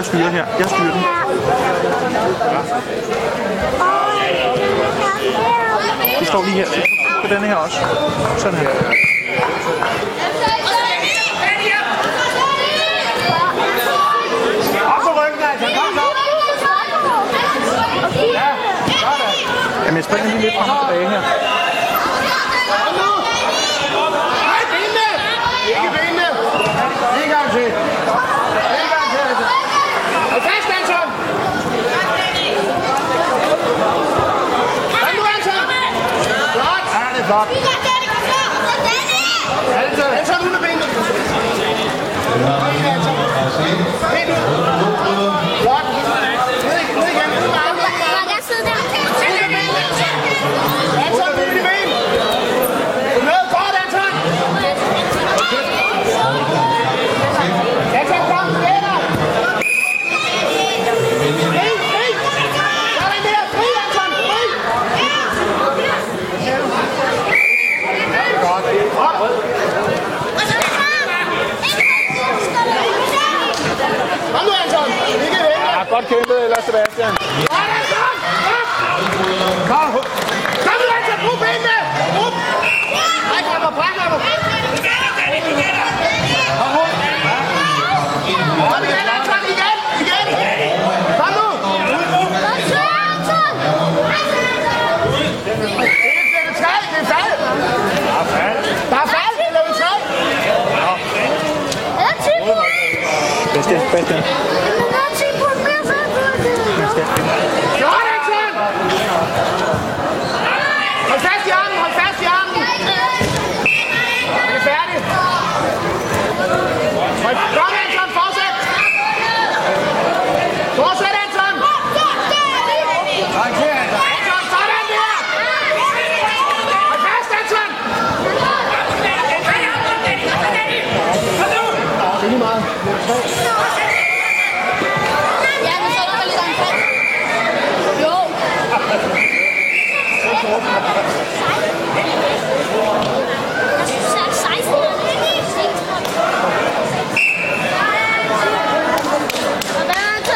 Jeg styrer her. Jeg styrer den. Du står lige her. På denne her også. Sådan her. Jamen, jeg springer lige lidt frem og tilbage her. bak. Elsa, Elsa, du eine Bänke. Godt kæmpet, ellers Sebastian. Sådan, så! Kom! Kom nu, altså. Op! Kom ud! Kom igen, Igen! Igen! Kom nu! Det er Det er er Det er Thank